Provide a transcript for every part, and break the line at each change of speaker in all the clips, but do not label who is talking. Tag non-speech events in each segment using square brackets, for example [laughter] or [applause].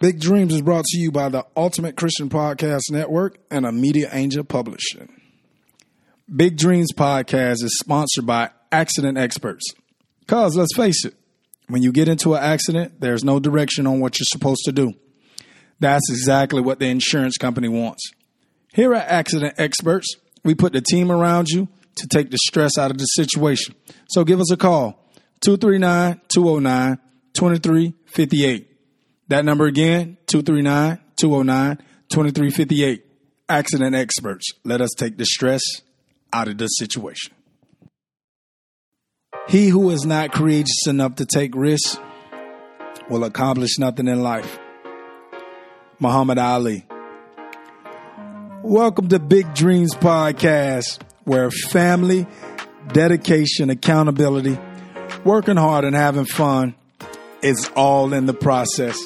Big Dreams is brought to you by the Ultimate Christian Podcast Network and a Media Angel Publishing. Big Dreams Podcast is sponsored by Accident Experts. Because let's face it, when you get into an accident, there's no direction on what you're supposed to do. That's exactly what the insurance company wants. Here at Accident Experts, we put the team around you to take the stress out of the situation. So give us a call 239 209 2358. That number again, 239 209 2358. Accident experts. Let us take the stress out of the situation. He who is not courageous enough to take risks will accomplish nothing in life. Muhammad Ali. Welcome to Big Dreams Podcast, where family, dedication, accountability, working hard, and having fun is all in the process.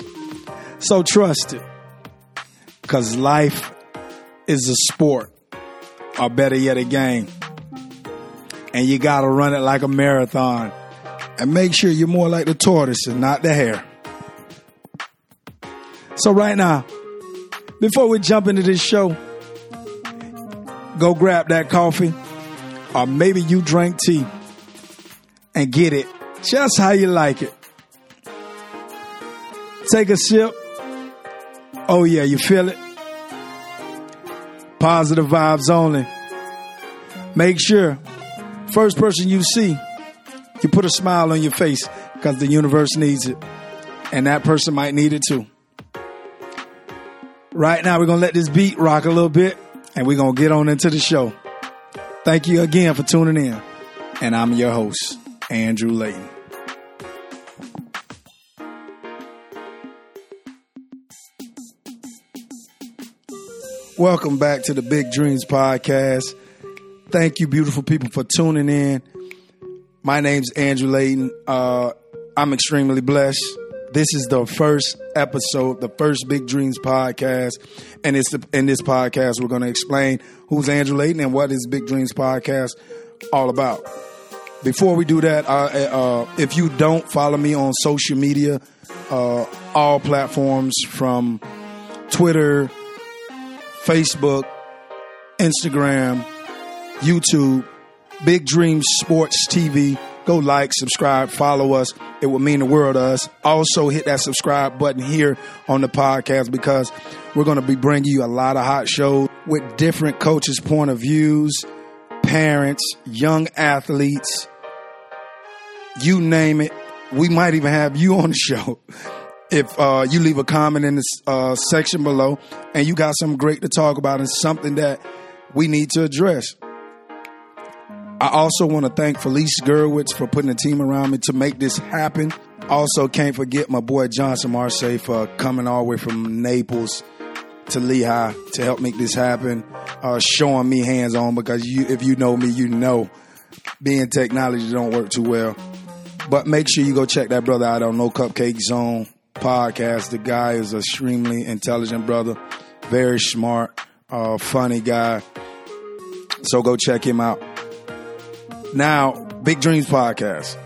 So trust it. Because life is a sport, or better yet, a game. And you got to run it like a marathon. And make sure you're more like the tortoise and not the hare. So, right now, before we jump into this show, go grab that coffee, or maybe you drink tea and get it just how you like it. Take a sip Oh, yeah, you feel it? Positive vibes only. Make sure, first person you see, you put a smile on your face because the universe needs it. And that person might need it too. Right now, we're going to let this beat rock a little bit and we're going to get on into the show. Thank you again for tuning in. And I'm your host, Andrew Layton. Welcome back to the Big Dreams Podcast. Thank you, beautiful people, for tuning in. My name's Andrew Layton. Uh, I'm extremely blessed. This is the first episode, the first Big Dreams Podcast, and it's the, in this podcast we're going to explain who's Andrew Layton and what is Big Dreams Podcast all about. Before we do that, uh, uh, if you don't follow me on social media, uh, all platforms from Twitter, Facebook, Instagram, YouTube, Big Dreams Sports TV. Go like, subscribe, follow us. It would mean the world to us. Also, hit that subscribe button here on the podcast because we're going to be bringing you a lot of hot shows with different coaches' point of views, parents, young athletes, you name it. We might even have you on the show [laughs] if uh, you leave a comment in the uh, section below and you got something great to talk about and something that we need to address. I also want to thank Felice Gerwitz for putting a team around me to make this happen. Also, can't forget my boy Johnson Marseille for coming all the way from Naples to Lehigh to help make this happen, uh, showing me hands on because you, if you know me, you know being technology don't work too well. But make sure you go check that brother out on No Cupcake Zone podcast. The guy is a extremely intelligent brother, very smart, uh, funny guy. So go check him out. Now, Big Dreams Podcast.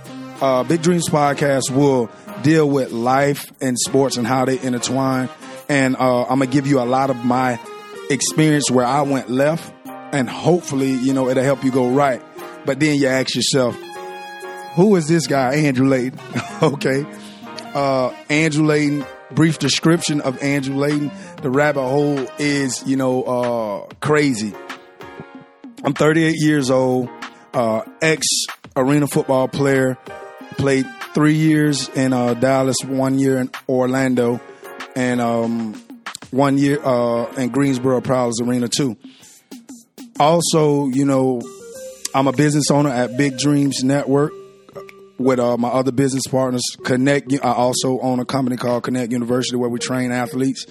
Uh, Big Dreams Podcast will deal with life and sports and how they intertwine. And uh, I'm gonna give you a lot of my experience where I went left, and hopefully, you know, it'll help you go right. But then you ask yourself, who is this guy, Andrew Layton? [laughs] okay uh, Andrew Layton, brief description of Andrew Layton. The rabbit hole is, you know, uh, crazy. I'm 38 years old, uh, ex arena football player, played three years in uh, Dallas, one year in Orlando, and um, one year uh, in Greensboro Prowlers Arena too. Also, you know, I'm a business owner at Big Dreams Network with uh, my other business partners. Connect. I also own a company called Connect University where we train athletes.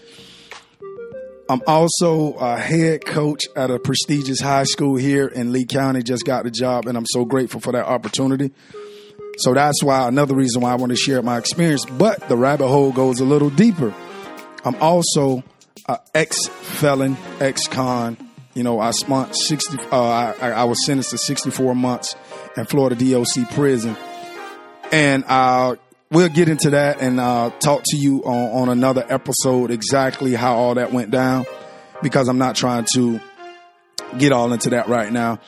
I'm also a head coach at a prestigious high school here in Lee County. Just got the job, and I'm so grateful for that opportunity. So that's why another reason why I want to share my experience. But the rabbit hole goes a little deeper. I'm also an ex felon, ex con. You know, I spent 60. Uh, I, I was sentenced to 64 months in Florida DOC prison and I we'll get into that and uh, talk to you on, on another episode exactly how all that went down because I'm not trying to get all into that right now.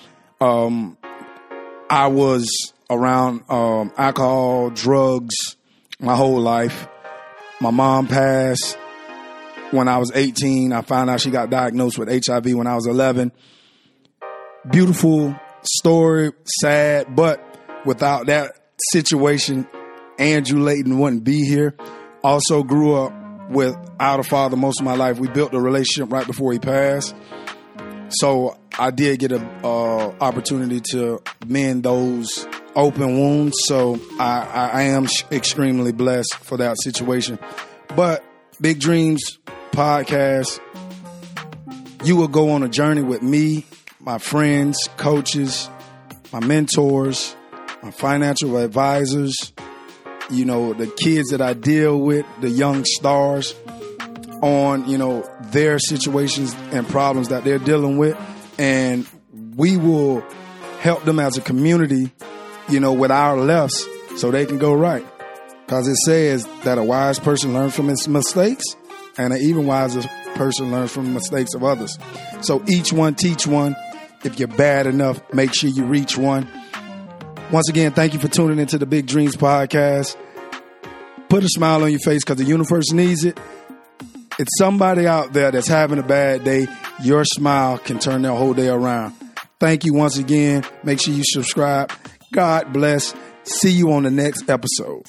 Um, I was around um, alcohol, drugs my whole life. My mom passed when I was 18. I found out she got diagnosed with HIV when I was 11. Beautiful story, sad, but without that situation, Andrew Layton wouldn't be here. Also grew up without a father most of my life. We built a relationship right before he passed. So I did get a uh, opportunity to mend those open wounds. So I, I am extremely blessed for that situation. But Big Dreams podcast, you will go on a journey with me, my friends, coaches, my mentors, my financial advisors, you know, the kids that I deal with, the young stars on, you know, their situations and problems that they're dealing with. And we will help them as a community, you know, with our lefts so they can go right. Because it says that a wise person learns from his mistakes and an even wiser person learns from the mistakes of others. So each one teach one. If you're bad enough, make sure you reach one. Once again, thank you for tuning into the Big Dreams podcast. Put a smile on your face because the universe needs it. It's somebody out there that's having a bad day. Your smile can turn their whole day around. Thank you once again. Make sure you subscribe. God bless. See you on the next episode.